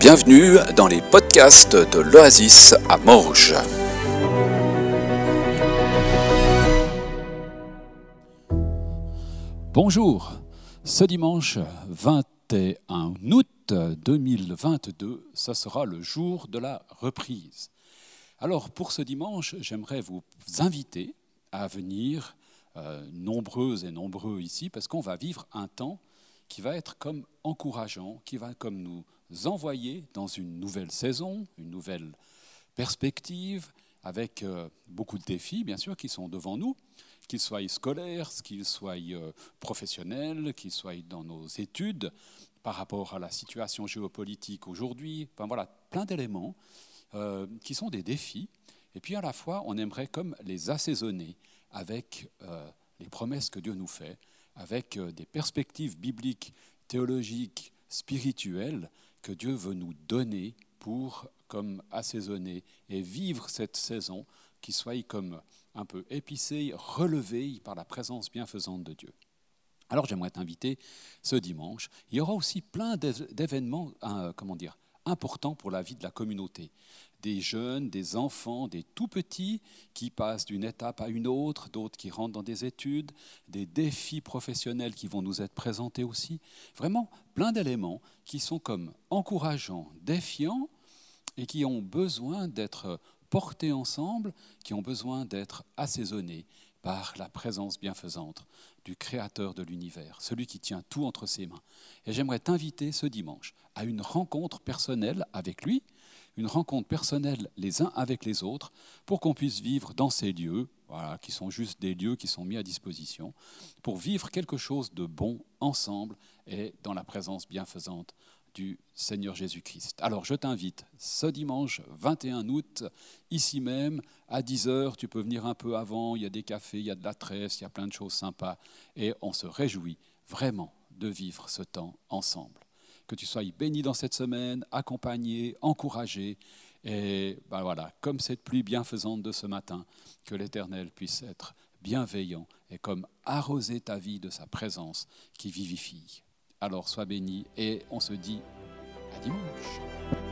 Bienvenue dans les podcasts de l'Oasis à Morges. Bonjour, ce dimanche 21 août 2022, ce sera le jour de la reprise. Alors pour ce dimanche, j'aimerais vous inviter à venir euh, nombreuses et nombreux ici parce qu'on va vivre un temps qui va être comme encourageant, qui va comme nous envoyer dans une nouvelle saison, une nouvelle perspective, avec euh, beaucoup de défis, bien sûr, qui sont devant nous, qu'ils soient scolaires, qu'ils soient euh, professionnels, qu'ils soient dans nos études, par rapport à la situation géopolitique aujourd'hui. Enfin voilà, plein d'éléments euh, qui sont des défis. Et puis à la fois, on aimerait comme les assaisonner avec les promesses que Dieu nous fait, avec des perspectives bibliques, théologiques, spirituelles que Dieu veut nous donner pour comme assaisonner et vivre cette saison qui soit comme un peu épicée, relevée par la présence bienfaisante de Dieu. Alors j'aimerais t'inviter ce dimanche. Il y aura aussi plein d'événements, euh, comment dire, importants pour la vie de la communauté des jeunes, des enfants, des tout petits qui passent d'une étape à une autre, d'autres qui rentrent dans des études, des défis professionnels qui vont nous être présentés aussi. Vraiment plein d'éléments qui sont comme encourageants, défiants et qui ont besoin d'être portés ensemble, qui ont besoin d'être assaisonnés par la présence bienfaisante du Créateur de l'univers, celui qui tient tout entre ses mains. Et j'aimerais t'inviter ce dimanche à une rencontre personnelle avec lui, une rencontre personnelle les uns avec les autres pour qu'on puisse vivre dans ces lieux, qui sont juste des lieux qui sont mis à disposition, pour vivre quelque chose de bon ensemble et dans la présence bienfaisante du Seigneur Jésus-Christ. Alors je t'invite ce dimanche 21 août, ici même, à 10h, tu peux venir un peu avant, il y a des cafés, il y a de la tresse, il y a plein de choses sympas, et on se réjouit vraiment de vivre ce temps ensemble que tu sois béni dans cette semaine, accompagné, encouragé. Et ben voilà, comme cette pluie bienfaisante de ce matin, que l'Éternel puisse être bienveillant et comme arroser ta vie de sa présence qui vivifie. Alors sois béni et on se dit à dimanche.